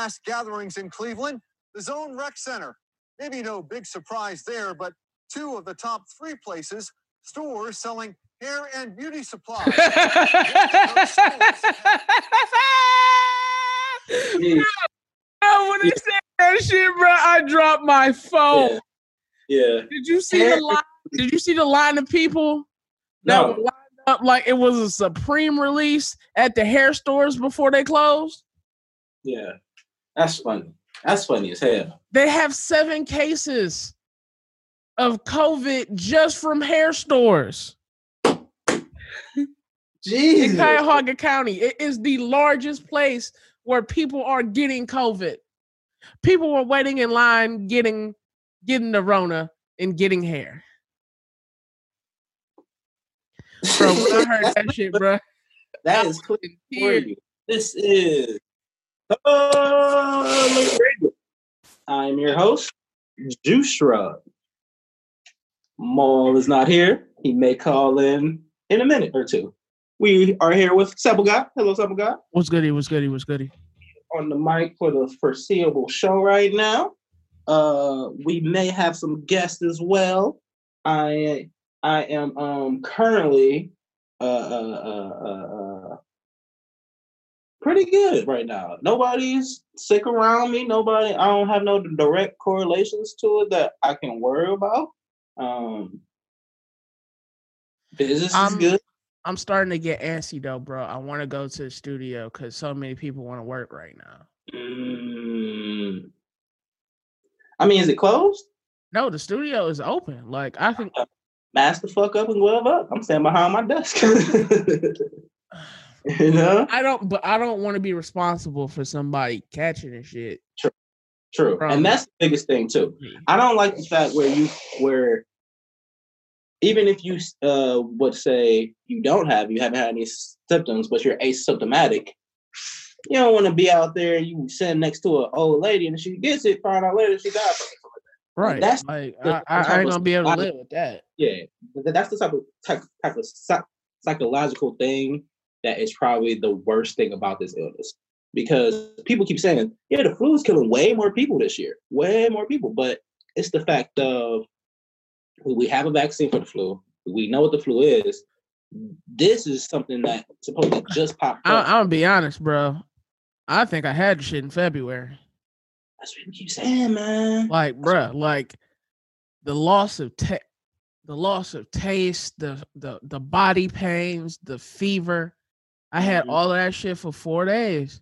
mass gatherings in Cleveland, the Zone Rec Center. Maybe no big surprise there, but two of the top three places, stores selling hair and beauty supplies. Yeah. Bro, when he said that shit, bro, I dropped my phone. Yeah. Did you see the line? Did you see the line of people that No. were lined up like it was a Supreme release at the hair stores before they closed? Yeah. That's funny. That's funny as hell. They have seven cases of COVID just from hair stores Jesus. in. Cuyahoga County. It is the largest place where people are getting COVID. People were waiting in line getting getting the Rona and getting hair. Bro, I heard that shit, bro. that is clear for Here, you. This is Oh, I'm your host, Juice Shrub. Maul is not here. He may call in in a minute or two. We are here with Supple Guy. Hello, Supple Guy. what's goody? What's goody? What's goody? on the mic for the foreseeable show right now. Uh, we may have some guests as well. I I am um currently uh uh uh, uh, uh pretty good right now. Nobody's sick around me. Nobody. I don't have no direct correlations to it that I can worry about. Um, business is Um, good. I'm starting to get antsy though, bro. I want to go to the studio because so many people want to work right now. Mm. I mean, is it closed? No, the studio is open. Like I can. mask the fuck up and glove up. I'm standing behind my desk. you know? I don't, but I don't want to be responsible for somebody catching and shit. True. From- And that's the biggest thing too. I don't like the fact where you where even if you uh would say you don't have you haven't had any symptoms, but you're asymptomatic, you don't want to be out there, you sitting next to an old lady and she gets it, find out later she died from it. Right. That's like the- I, I, I ain't gonna be able to live with that. Yeah, that's the type of type, type of psych- psychological thing that is probably the worst thing about this illness because people keep saying, "Yeah, the flu is killing way more people this year, way more people," but it's the fact of we have a vaccine for the flu. We know what the flu is. This is something that supposedly just popped up. I'm gonna be honest, bro. I think I had shit in February. That's what you keep saying, man. Like, bruh, like the loss of ta- the loss of taste, the the the body pains, the fever. I had Mhm. all of that shit for four days.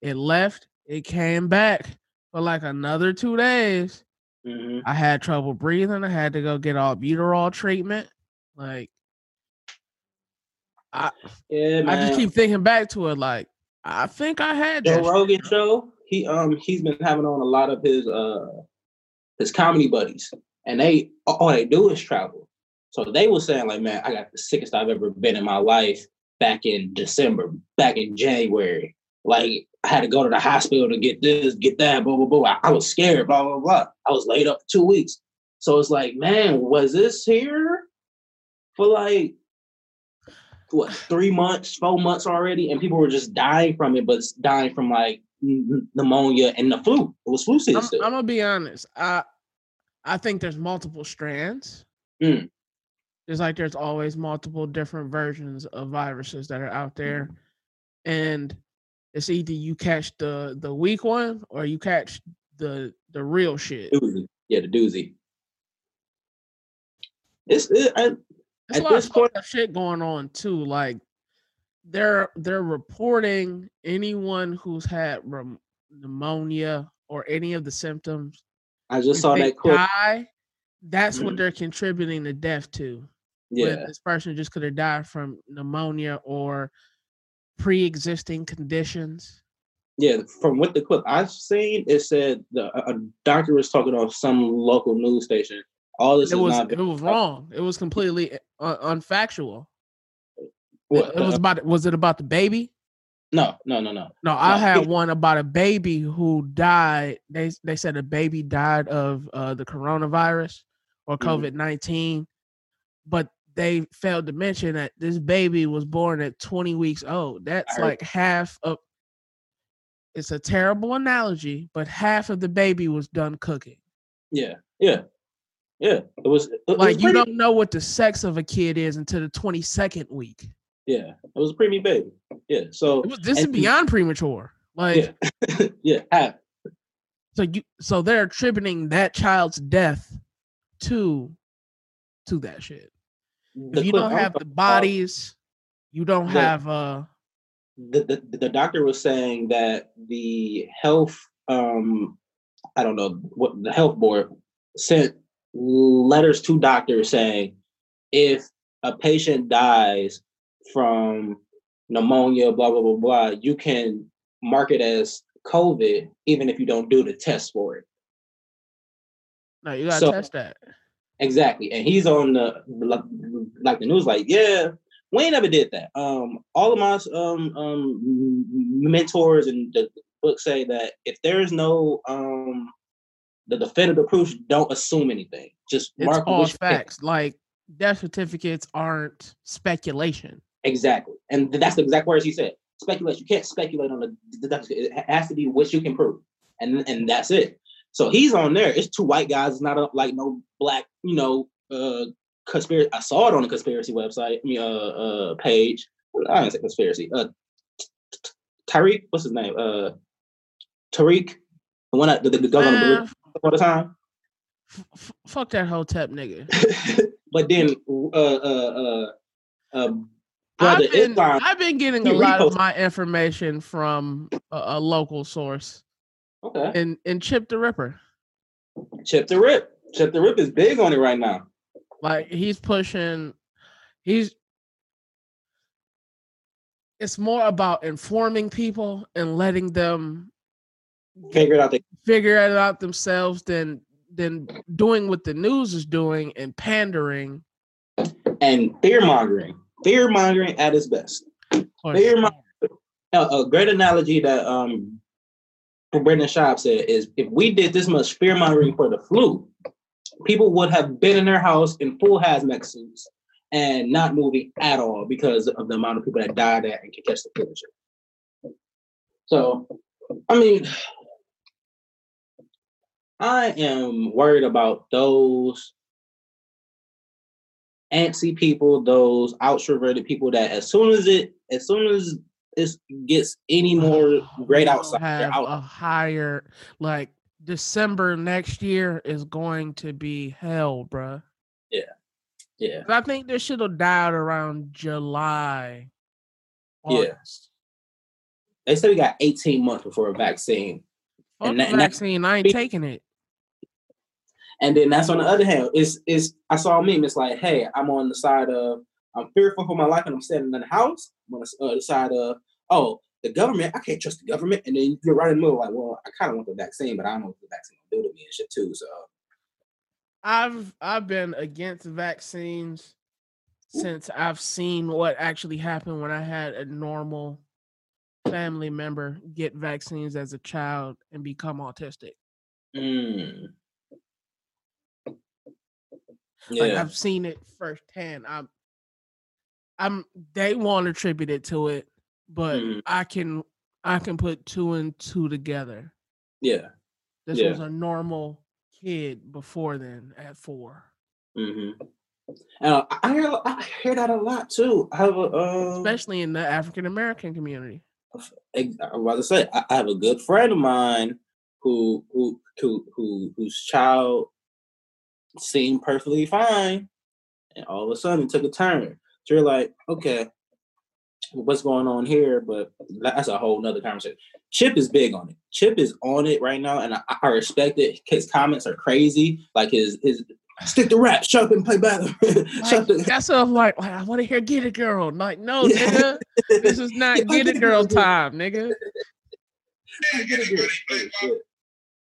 It left. It came back for like another two days. hmm I had trouble breathing. I had to go get albuterol treatment. Like, Yeah, I just keep thinking back to it. Like, I think I had Joe that. shit. Rogan show. He um he's been having on a lot of his uh his comedy buddies, and they all they do is travel. So they were saying like, man, I got the sickest I've ever been in my life back in December, back in January. Like I had to go to the hospital to get this, get that, blah blah blah. I, I was scared, blah blah blah. I was laid up for two weeks. So it's like, man, was this here for like what three months, four months already, and people were just dying from it, but dying from like pneumonia and the flu. It was flu season I'm. I'm gonna be honest. I I think there's multiple strands. Mm. Just like there's always multiple different versions of viruses that are out there, mm-hmm. and it's either you catch the the weak one or you catch the the real shit. doozy. Yeah, the doozy. It's it, I, At a lot this of point- shit going on too. Like they're they're reporting anyone who's had rem- pneumonia or any of the symptoms. I just saw that clip. Die, that's what Mhm. they're contributing to death to. when Yeah, this person just could have died from pneumonia or pre-existing conditions. yeah. From what the clip I've seen, it said the a, doctor was talking on some local news station. All this It was not it was wrong. It was completely uh, unfactual. It, what, it was uh, about was it about the baby? no, no, no, no. No, I had one about a baby who died. They they said a baby died of uh, the coronavirus or Mhm. COVID nineteen, but they failed to mention that this baby was born at twenty weeks old. That's like half of it's a terrible analogy, but half of the baby was done cooking. Yeah, yeah, yeah. It was it, Like was you don't know what the sex of a kid is until the twenty second week. Yeah, it was a preemie baby. Yeah, so It was, this is beyond premature. Like Yeah, yeah, half. so you so they're attributing that child's death to to that shit. The If you don't have the bodies, you don't The- have uh the, the the doctor was saying that the health um I don't know what the health board sent letters to doctors saying if a patient dies from pneumonia, blah blah blah blah, you can mark it as COVID even if you don't do the test for it. No, you gotta So- test that. Exactly. And he's on the like, like the news, like, yeah, we ain't never did that. Um, all of my um um mentors and the book say that if there's no um the definitive proof, don't assume anything. Just It's mark all facts. Like death certificates aren't speculation. Exactly. And that's the exact words he said. Speculation. You can't speculate on the death. it has to be what you can prove. And and that's it. So he's on there. It's two white guys. It's not a, like no black, you know, uh conspiracy. I saw it on the conspiracy website, I mean, uh, uh, page. I didn't say conspiracy. Uh, Tariq, what's his name? Uh, Tariq, the one that the, the goes on the Man, all the time. f- fuck that whole tap nigga. but then, uh, uh, uh, uh brother I've been, Islam. I've been getting a lot of my information from a, a local source Okay. and and Chip the Ripper. Chip the Rip. Chip the Rip is big on it right now. Like he's pushing, he's. It's more about informing people and letting them Figured out that figure it out themselves than than doing what the news is doing and pandering. and fear mongering, fear mongering at its best. Fear sure. mon- A, a great analogy that um Brendan Schaub said is if we did this much fear mongering for the flu, people would have been in their house in full hazmat suits and not moving at all because of the amount of people that died at and could catch the flu. So, I mean, I am worried about those antsy people, those extroverted people that as soon as it, as soon as it gets any more oh, great outside, have out. a higher like December next year is going to be hell, bruh. Yeah, yeah. I think this should have died around July. Yeah. They said we got 18 months before a vaccine, Fuck And that- and vaccine. I ain't taking it. and then that's on the other hand. It's it's I saw a meme. It's like, hey, I'm on the side of I'm fearful for my life and I'm standing in the house. On the, s- uh, the side of oh, the government. I can't trust the government. And then you're right in the middle, like, well, I kind of want the vaccine, but I don't know what the vaccine will do to me and shit too. So I've I've been against vaccines since I've seen what actually happened when I had a normal family member get vaccines as a child and become autistic. mm. Like yeah, I've seen it firsthand. I'm I'm they won't attribute it to it, but Mhm. I can I can put two and two together. yeah. This Yeah. was a normal kid before then at four. hmm Uh, I I hear I hear that a lot too. I have a um, Especially in the African American community. I was about to say I, have a good friend of mine who who who who whose child seemed perfectly fine, and all of a sudden it took a turn. So you're like, okay, what's going on here? But that's a whole nother conversation. Chip is big on it. Chip is on it right now, and I, I respect it. His comments are crazy. Like his his stick to rap, shut up and play battle. Like, the that's what I'm like, I want to hear Get It Girl. Like, no, nigga, this is not Yeah, Get It Girl time, nigga. Get it good. Shit.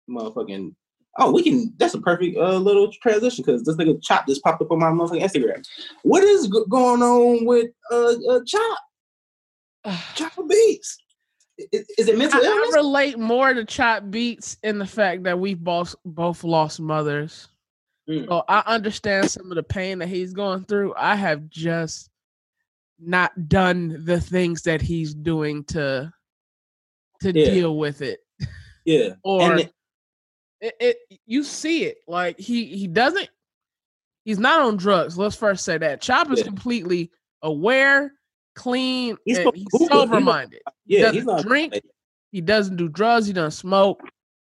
Motherfucking. Oh, we can. That's a perfect uh, little transition because this nigga Chop just popped up on my motherfucking Instagram. What is go- going on with uh, uh Chop? Chop Beats. Is, is it mental I, I relate more to Chop Beats in the fact that we've both both lost mothers. Mm. So I understand some of the pain that he's going through. I have just not done the things that he's doing to to Yeah. deal with it. Yeah. Or And it- it, you see it like he he doesn't he's not on drugs let's first say that chop is Yeah. completely aware clean He's and he's to hookah. He sober minded yeah, he doesn't he's not drink. he doesn't do drugs he doesn't smoke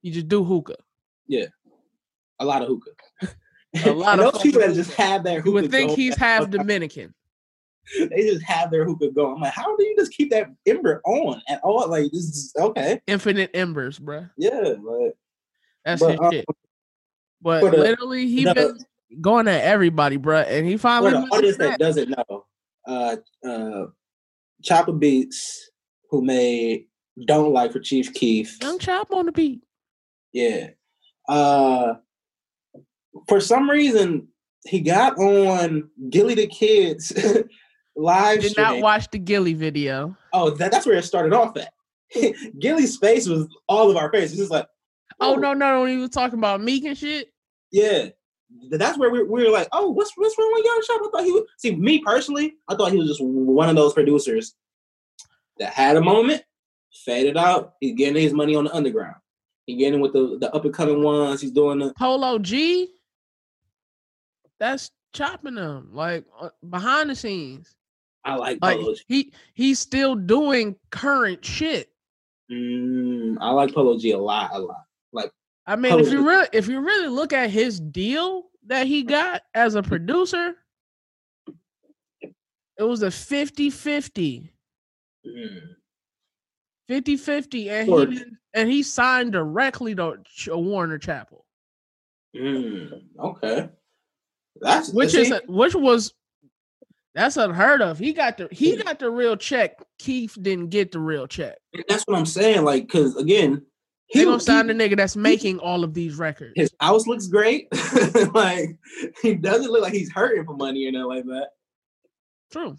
he just do hookah Yeah, a lot of hookah. A lot of those people that just have their you hookah would think going, he's half dominican they just have their hookah going. I'm like, how do you just keep that ember on at all? Like this is okay. infinite embers bruh. Yeah, but that's But, his um, shit but the- literally he the- been going at everybody bro. and he finally for the audience that. doesn't know, uh uh Chopper Beats, who made Don't Like for Chief Keef. young chop on the beat Yeah. Uh for some reason he got on Gillie Da Kids live did not watch the Gillie video Oh, that, that's where it started off at. Gillie's face was all of our faces. It's just like, oh no no no he was talking about meek and shit yeah. That's where we, we were like, oh, what's what's wrong with Young Chop? I thought he would see me personally. I thought he was just one of those producers that had a moment, faded out. He's getting his money on the underground. He's getting with the the up and coming ones. He's doing the Polo G, that's chopping them like uh, behind the scenes. I like Like Polo G. he he's still doing current shit. Mm, I like Polo G a lot, a lot. I mean, if you really if you really look at his deal that he got as a producer, it was a 50-50. mm, 50-50 and Sure. he and he signed directly to Ch- Warner Chappell, mm, okay. That's which is a, which was that's unheard of. He got the he got the real check. Keef didn't get the real check. that's what I'm saying. Like, cause again, He gonna sign the nigga that's making all of these records. his house looks great. like he doesn't look like he's hurting for money or nothing like that. True.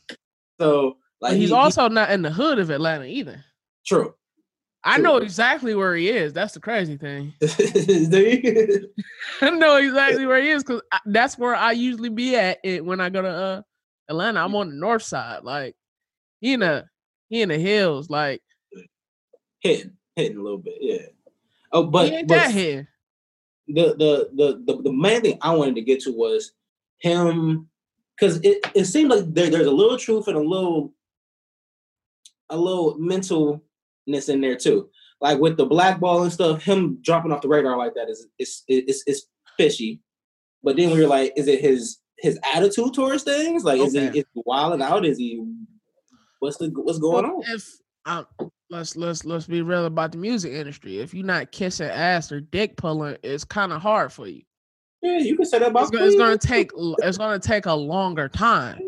So like he's he- he- also not in the hood of Atlanta either. true. I True. know exactly where he is. That's the crazy thing. I know exactly where he is because that's where I usually be at it when I go to uh Atlanta. I'm on the north side. Like he in the he in the hills. Like hitting, hitting a little bit, yeah. Oh, but, but he ain't but that here. the, the the the the main thing I wanted to get to was him because it, it seemed like there, there's a little truth and a little a little mentalness in there too. Like with the black ball and stuff, him dropping off the radar like that is is is is fishy. But then we were like, is it his his attitude towards things? Like, is Okay. he is he wilding out? Is he what's the what's going Well, on? If um, let's let's let's be real about the music industry. If you're not kissing ass or dick pulling, it's kind of hard for you. Yeah, you can say that about It's, it's gonna take it's gonna take a longer time.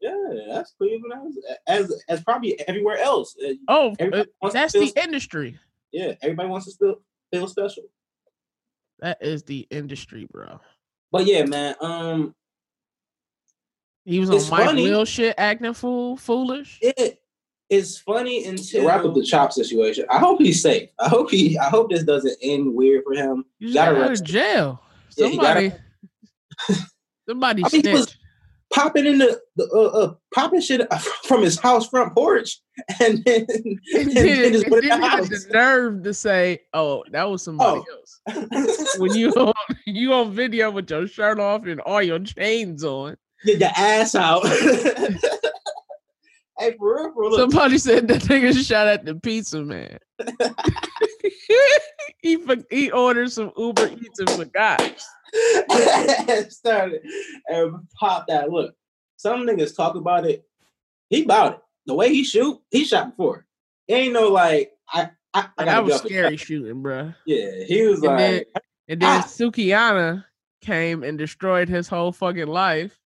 Yeah, that's Cleveland as as, as probably everywhere else. Uh, Oh, uh, that's feel- the industry. Yeah, everybody wants to still feel special. That is the industry, bro. But yeah, man. Um, He was on Mike funny. Will shit, acting fool, foolish. it is funny until wrap up the chop situation. I hope he's safe. I hope he. I hope this doesn't end weird for him. You just gotta got out of rest. jail. Yeah, he gotta- Somebody, somebody I mean, he was- Popping in the, the uh, uh, popping shit from his house front porch, and then, and And then then, just put it in then the house. the nerve to say, "Oh, that was somebody Oh. else." When you on, you on video with your shirt off and all your chains on, Get your ass out. Hey, for real, for real. Somebody said that nigga shot at the pizza man. he he ordered some Uber Eats and forgot. started and popped that. Look, some niggas talk about it. He about it. The way he shoot, he shot before. It ain't no like I. I, I that was scary shooting, bro. Yeah, he was And then, like, and then Ah. Sukihana came and destroyed his whole fucking life.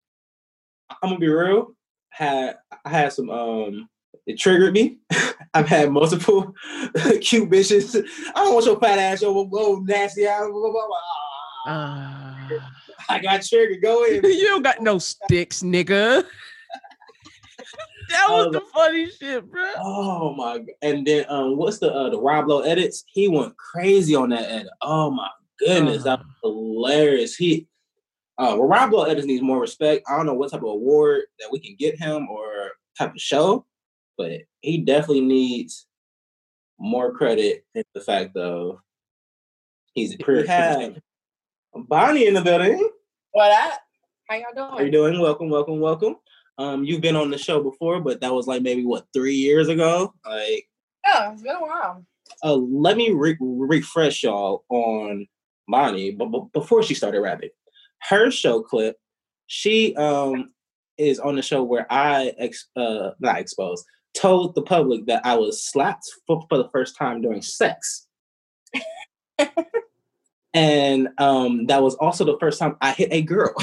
I'm gonna be real. Had I had some um it triggered me. I've had multiple cute bitches. I don't want your fat ass, your old nasty ass. Blah, blah, blah. Ah. I got triggered. Go in. you don't got no sticks, nigga. that was Oh, the funny shit, bro. Oh my! And then um, what's the uh, the Rob Lowe edits? He went crazy on that edit. Oh my goodness, that was hilarious. He uh, well, Rob Lowe edits needs more respect. I don't know what type of award that we can get him or type of show, but he definitely needs more credit in the fact of he's we have Bonnie in the building. What up? How y'all doing? How you doing? Welcome, welcome, welcome. Um, you've been on the show before, but that was like maybe what three years ago. Like, yeah, it's been a while. Uh, let me re- refresh y'all on Bonnie, but, but before she started rapping, her show clip, she um is on the show where I ex- uh not exposed told the public that I was slapped for, for the first time during sex. and um, that was also the first time I hit a girl.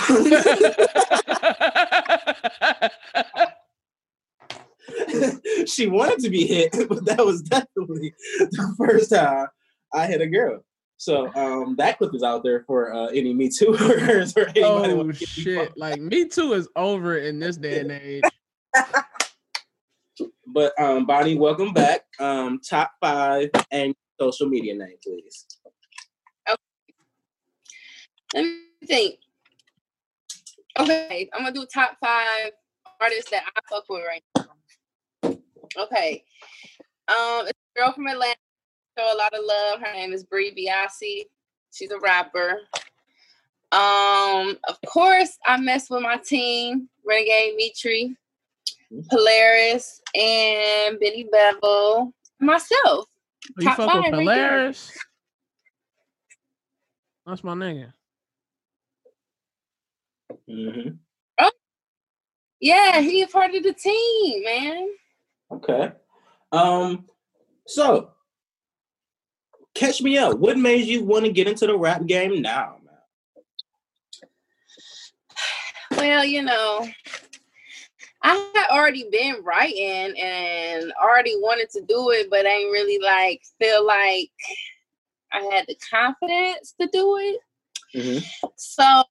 she wanted to be hit, but that was definitely the first time I hit a girl. So um, that clip is out there for uh, any Me Too or Oh shit! Like Me Too is over in this day and age. but um, Bonnie, welcome back. Um, top five and social media name, please. Okay. Let me think. Okay, I'm gonna do top five artists that I fuck with right now. Okay. Um, it's a girl from Atlanta show a lot of love. Her name is Brie Biasi. She's a rapper. Um, of course, I mess with my team, Renegade Mitri. Polaris, and Benny Bevel. Myself. Oh, you fuck with Polaris? Right That's my nigga. Mm-hmm. Oh, yeah, he a part of the team, man. Okay. Um, so catch me up. What made you want to get into the rap game now, man? Well, you know, I had already been writing and already wanted to do it, but I ain't really like feel like I had the confidence to do it. Mm-hmm. So,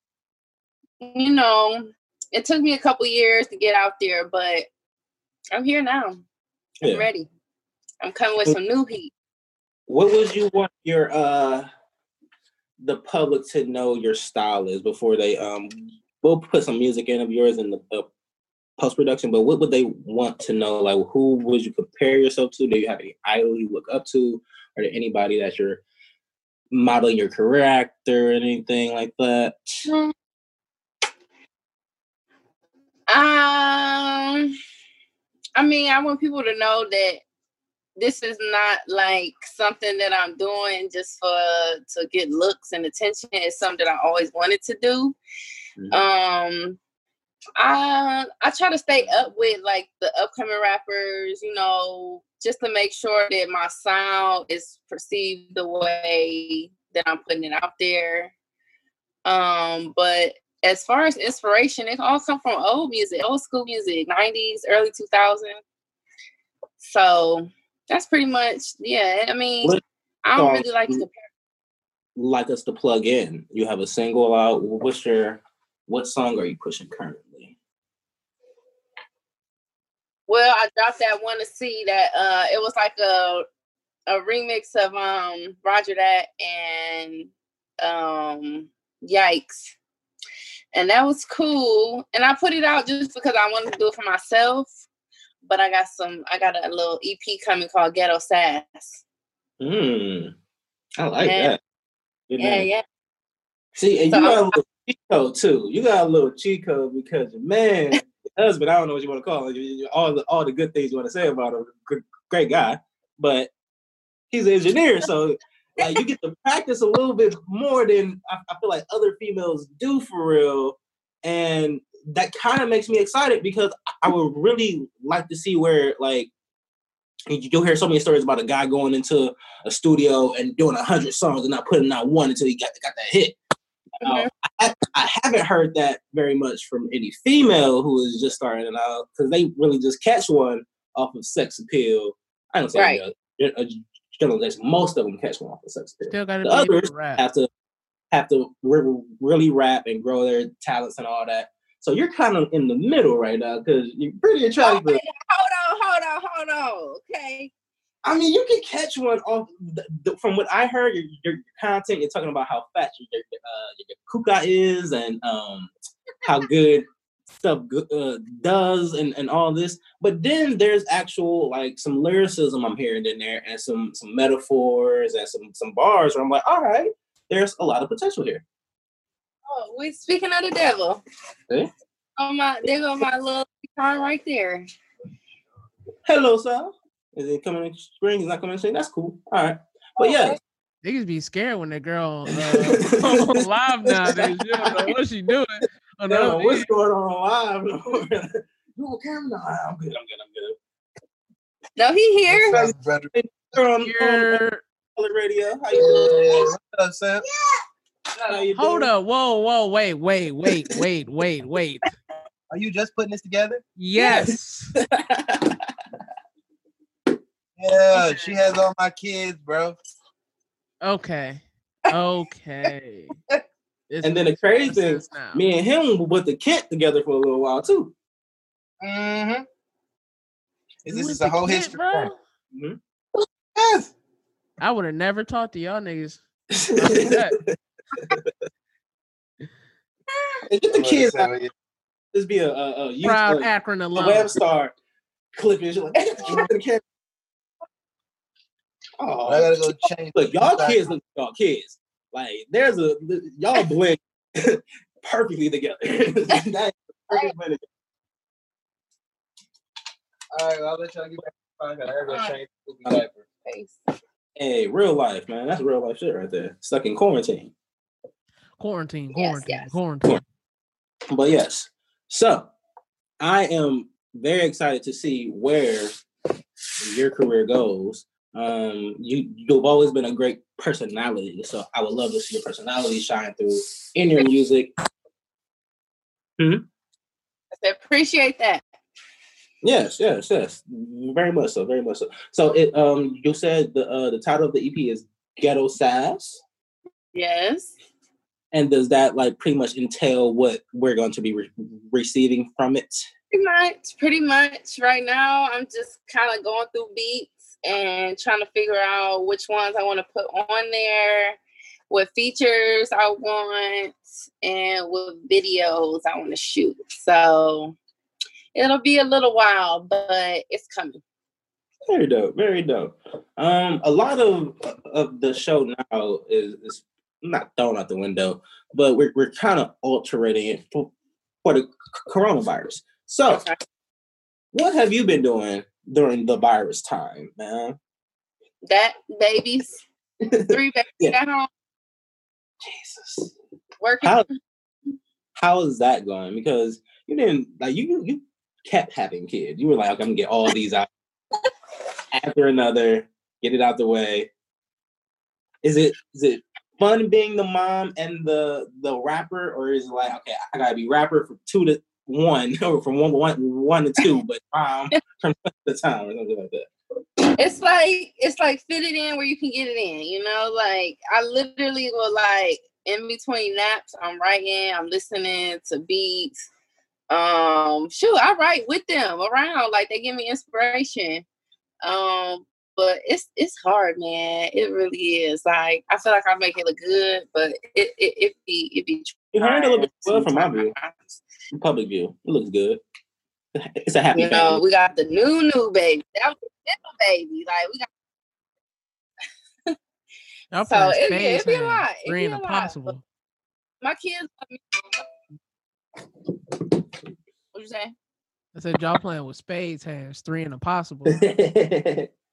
you know, it took me a couple years to get out there, but I'm here now. I'm yeah. ready. I'm coming with some new heat. What would you want your uh the public to know your style is before they um we'll put some music in of yours in the uh, post production, but what would they want to know? Like who would you compare yourself to? Do you have any idol you look up to? Or there anybody that you're modeling your career actor or anything like that? Um I mean, I want people to know that this is not like something that I'm doing just for to get looks and attention. It's something that I always wanted to do. Mm-hmm. Um I I try to stay up with like the upcoming rappers, you know, just to make sure that my sound is perceived the way that I'm putting it out there. Um, but as far as inspiration, it all come from old music, old school music, 90s, early 2000s. So that's pretty much yeah. I mean, I don't really like to compare. Like us to plug in. You have a single out. What's your what song are you pushing currently? Well, I dropped that one to see that uh it was like a a remix of um Roger that and um Yikes. And that was cool. And I put it out just because I wanted to do it for myself but I got some. I got a little EP coming called Ghetto Sass. Hmm. I like yeah. that. Good yeah, name. yeah. See, and so you got a little Chico too. You got a little Chico because your man, husband, I don't know what you want to call him. All the all the good things you want to say about him. Great guy, but he's an engineer, so like you get to practice a little bit more than I, I feel like other females do for real. And that kind of makes me excited because I would really like to see where like you'll hear so many stories about a guy going into a studio and doing a hundred songs and not putting out one until he got got that hit. Mm-hmm. Uh, I, I, haven't heard that very much from any female who is just starting out because they really just catch one off of sex appeal. I don't say right. you know, generalization. Most of them catch one off of sex appeal. Still the others have to have to re- really rap and grow their talents and all that. So you're kind of in the middle right now because you're pretty attractive. hold on, hold on, hold on. Okay. I mean, you can catch one off. The, the, from what I heard, your, your content, you're talking about how fat your, your, uh, your kuka is and um, how good stuff uh, does and, and all this. But then there's actual like some lyricism I'm hearing in there and some some metaphors and some some bars where I'm like, all right, there's a lot of potential here. Oh, we speaking of the devil. Eh? Oh my, there go my little guitar right there. Hello, sir. Is it coming in spring? He's not coming in spring. That's cool. All right. But yeah, they Niggas be scared when the girl uh, on live nowadays. You don't know what she doing. On the other what's end. going on live? you on camera? No, I'm good. I'm good. I'm good. No, he here. What's up, brother? You're on, on You're- radio. How you doing? Yeah, what's up, Sam? How you Hold doing? up. Whoa, whoa, wait, wait, wait, wait, wait, wait. Are you just putting this together? Yes. Yeah, she has all my kids, bro. Okay. Okay. This And then the makes crazy more thing, me and him put the Kent together for a little while too. Mm-hmm. You This is went a whole Kent, history. bro. bro. Yes. I would have never talked to y'all niggas. And get the kids out. What is Just be a, a, a youth Proud a, Akron a alum. web star clipping. You're like, hey, get the kids in the camera. I Oh, gotta go change. look, y'all the- kids look y'all kids. Like, there's a y'all blend perfectly together. That is perfect. All right, well, I'll let y'all get back. to the podcast. I gotta go change the diaper. Face. Hey, real life, man. That's real life shit right there. Stuck in quarantine. Quarantine, quarantine, yes. quarantine. But yes, so I am very excited to see where your career goes. Um, you you've always been a great personality, so I would love to see your personality shine through in your music. I appreciate that. Yes, yes, yes, very much so, very much so. So it um, you said the uh, the title of the EP is Ghetto Sass, Yes. And does that like pretty much entail what we're going to be re- receiving from it? Pretty much, pretty much. Right now, I'm just kind of going through beats and trying to figure out which ones I want to put on there, what features I want, and what videos I want to shoot. So it'll be a little while, but it's coming. Very dope, very dope. Um, a lot of of the show now is, is not thrown out the window, but we're we're kind of altering it for, for the coronavirus. So, what have you been doing during the virus time, man? That babies, three babies Yeah. at home, Jesus, working. how how is that going? Because you didn't like you you kept having kids. You were like, okay, I'm gonna get all these out after another, get it out the way. Is it is it fun being the mom and the the rapper, or is it like okay, I gotta be rapper from two to one, or from one one one to two, but mom from the time or something like that. it's like it's like fit it in where you can get it in you know like i literally will like in between naps i'm writing i'm listening to beats um shoot i write with them around like they give me inspiration um but it's it's hard man it really is like i feel like i make it look good but it it, it be it be You heard a little bit well from my view, sometimes. from public view. It looks good. It's a happy you know family. we got the new new baby that was the little baby like we got Y'all So, playing it- spades it be a lot, it Three be and a lot, impossible. my kids what you say I said y'all playing with spades hands. Three and impossible.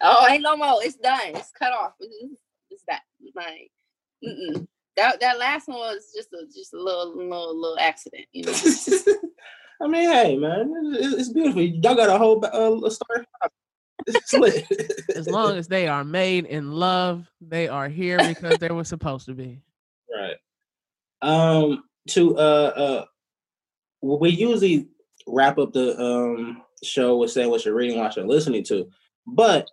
Oh, ain't no more. It's done. It's cut off. It's, it's that like, mm-mm. that that last one was just a just a little little little accident, you know. I mean, hey, man, it's, it's beautiful. Y'all got a whole uh, a story. It's lit. as long as they are made in love, they are here because they were supposed to be. right. Um, to uh, uh, we usually wrap up the um show with saying what you're reading, watching, listening to, but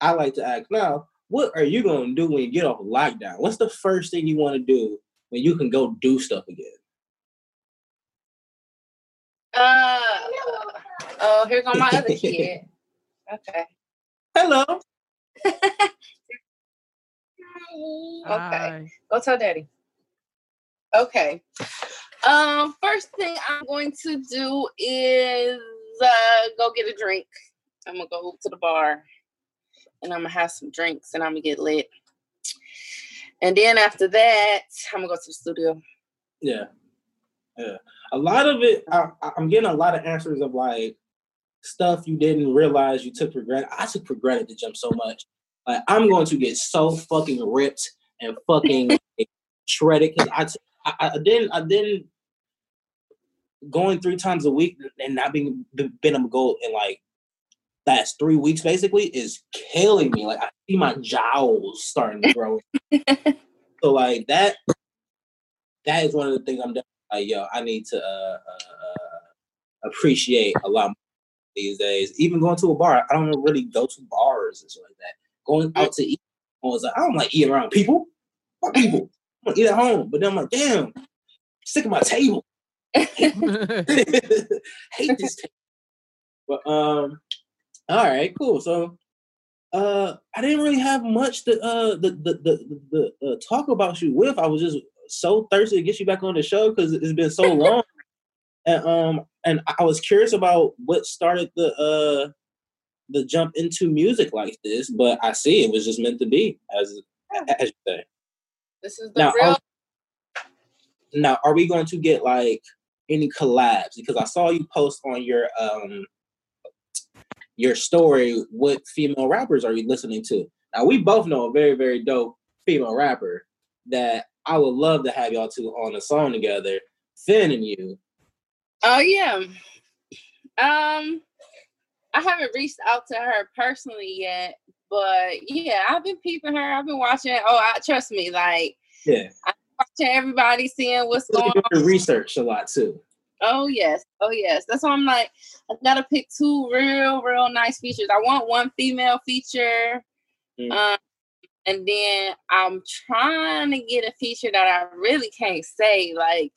I like to ask now, what are you gonna do when you get off lockdown? What's the first thing you want to do when you can go do stuff again? Uh oh, here go my other kid. Okay. Hello. Okay. Go tell daddy. Okay. Um, first thing I'm going to do is uh, go get a drink. I'm gonna go to the bar and I'm gonna have some drinks and I'm gonna get lit. And then after that, I'm gonna go to the studio. Yeah, yeah. A lot of it, I, I'm getting a lot of answers of like stuff you didn't realize you took for granted. I took for granted the gym so much. Like I'm going to get so fucking ripped and fucking shredded because I, t- I, I didn't I didn't going three times a week and not being been able to go in like last three weeks basically is killing me. Like I see my jowls starting to grow. so like that that is one of the things I'm definitely like, yo, I need to uh, uh, appreciate a lot more these days. Even going to a bar, I don't really go to bars and shit like that. Going out to eat, I was like, I don't like eat around people. Fuck people. I eat at home. But then I'm like, damn, sick of my table. Hate this table. But um, all right, cool. So uh I didn't really have much to uh the the the, the, uh, talk about you with. I was just so thirsty to get you back on the show because it's been so long. and um and I was curious about what started the uh the jump into music like this, but I see it was just meant to be, as as you say. This is the Now, real. are, now, are we going to get like any collabs? Because I saw you post on your um your story. What female rappers are you listening to? Now, we both know a very very dope female rapper that I would love to have y'all two on a song together. Finn and you. Oh yeah. Um, I haven't reached out to her personally yet, but yeah, I've been peeping her. I've been watching. Oh, I trust me. Like Yeah, I- watching everybody, seeing what's going on. research a lot too. Oh yes, oh yes. That's why I'm like, I gotta pick two real, real nice features. I want one female feature, Mm. um, and then I'm trying to get a feature that I really can't say. Like,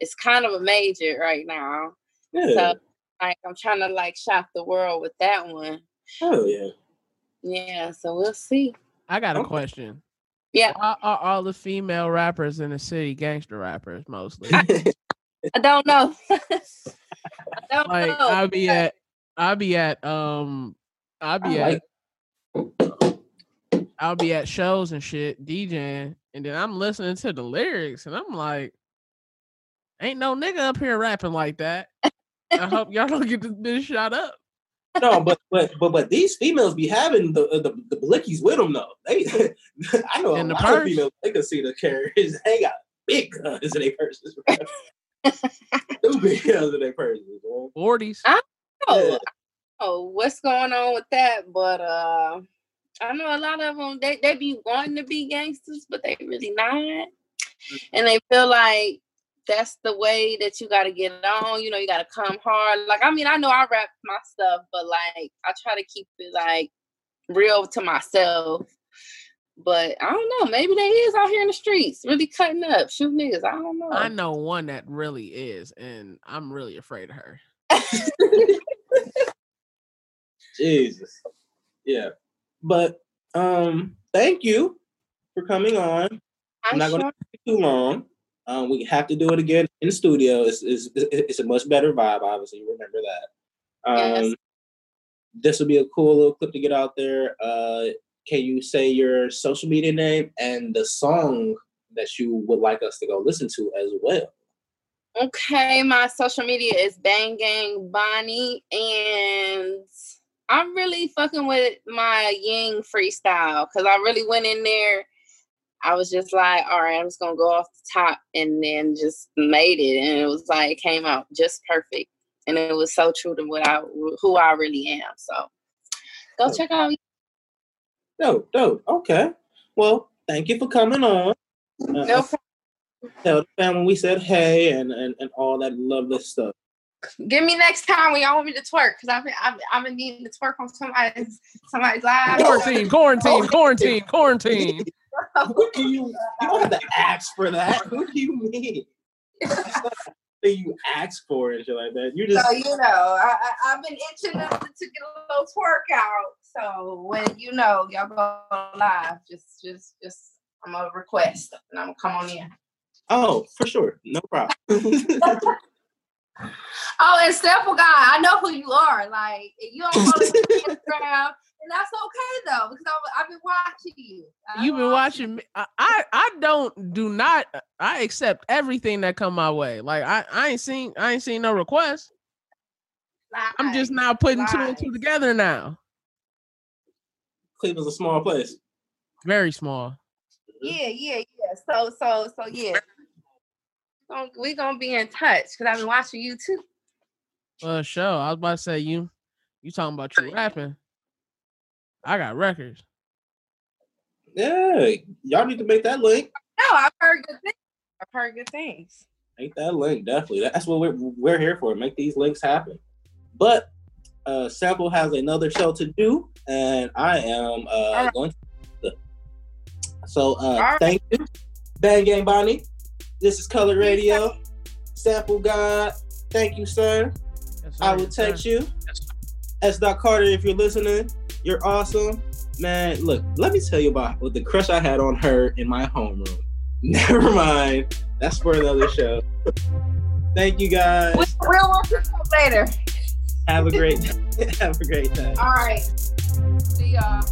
it's kind of a major right now. Yeah, So, like, I'm trying to like shock the world with that one. hell yeah. Yeah, so we'll see. I got a Okay. question. Yeah. Why are all the female rappers in the city gangster rappers mostly? I don't know. I don't like know. I'll be at I'll be at um I'll be I at I'll be at shows and shit DJing and then I'm listening to the lyrics and I'm like ain't no nigga up here rapping like that. I hope y'all don't get this bitch shot up. no, but but but but these females be having the the, the blickies with them though. They, I know a In the lot purse? of females. They can see the carriers. They got big guns in their purses. Bro. Two big guns in their purses. Bro. 40s. know. Yeah. Oh, what's going on with that? But uh I know a lot of them they, they be wanting to be gangsters, but they really not. And they feel like that's the way that you gotta get it on. You know, you gotta come hard. Like I mean, I know I rap my stuff, but like I try to keep it like real to myself. But I don't know. Maybe they is out here in the streets, really cutting up, shooting niggas. I don't know. I know one that really is, and I'm really afraid of her. Jesus. Yeah. But um, thank you for coming on. I'm I'm not gonna sure- too long. Um, we have to do it again in the studio. It's, it's, it's a much better vibe, obviously. You remember that. Um, Yes. This will be a cool little clip to get out there. Uh, can you say your social media name and the song that you would like us to go listen to as well? Okay, my social media is Bang Gang Bonnie, and I'm really fucking with my Ying freestyle because I really went in there. I was just like, all right, I'm just gonna go off the top, and then just made it, and it was like it came out just perfect, and it was so true to what I who I really am. So go Oh. check out. Dope, dope. Okay. Well, thank you for coming on. Uh, No problem. tell the family we said hey and, and, and all that lovely stuff. Give me next time when y'all want me to twerk because I've been I've, I've been needing to twerk on somebody's somebody's live. Quarantine, quarantine, quarantine, quarantine. Who do you you don't have to ask for that. Who do you mean? That you ask for it and shit like that. You just So you know, I, I I've been itching to, to get a little twerk out. So when you know y'all go live, just just just I'm a request and I'm gonna come on in. Oh, for sure. No problem. Oh, and Sample oh Guy, I know who you are. Like, you don't follow me on Instagram, and that's okay though, because I've, I've been watching you. I've You've been watching me. I, I I don't do not. I accept everything that come my way. Like I I ain't seen I ain't seen no requests. I'm just now putting two and two together now. Cleveland's a small place. Very small. Yeah, yeah, yeah. So, so, so, yeah. Gon- We gonna be in touch because I've been watching you too. Uh, sure. I was about to say you. You talking about you rapping? I got records. Yeah, y'all need to make that link. No, I've heard good things. I've heard good things. Make that link definitely. That's what we're we're here for. Make these links happen. But uh Sample has another show to do, and I am uh right. going. To, so uh right. thank you, Bang Gang Bonnie. This is Color Radio. Sample God. Thank you, sir. Yes, I sir, will yes, sir. text you. S. Dot Carter, if you're listening, you're awesome. Man, look, let me tell you about what the crush I had on her in my homeroom. Never mind. That's for another show. Thank you guys. We, we'll this later. Have a great have a great time. All right. See y'all.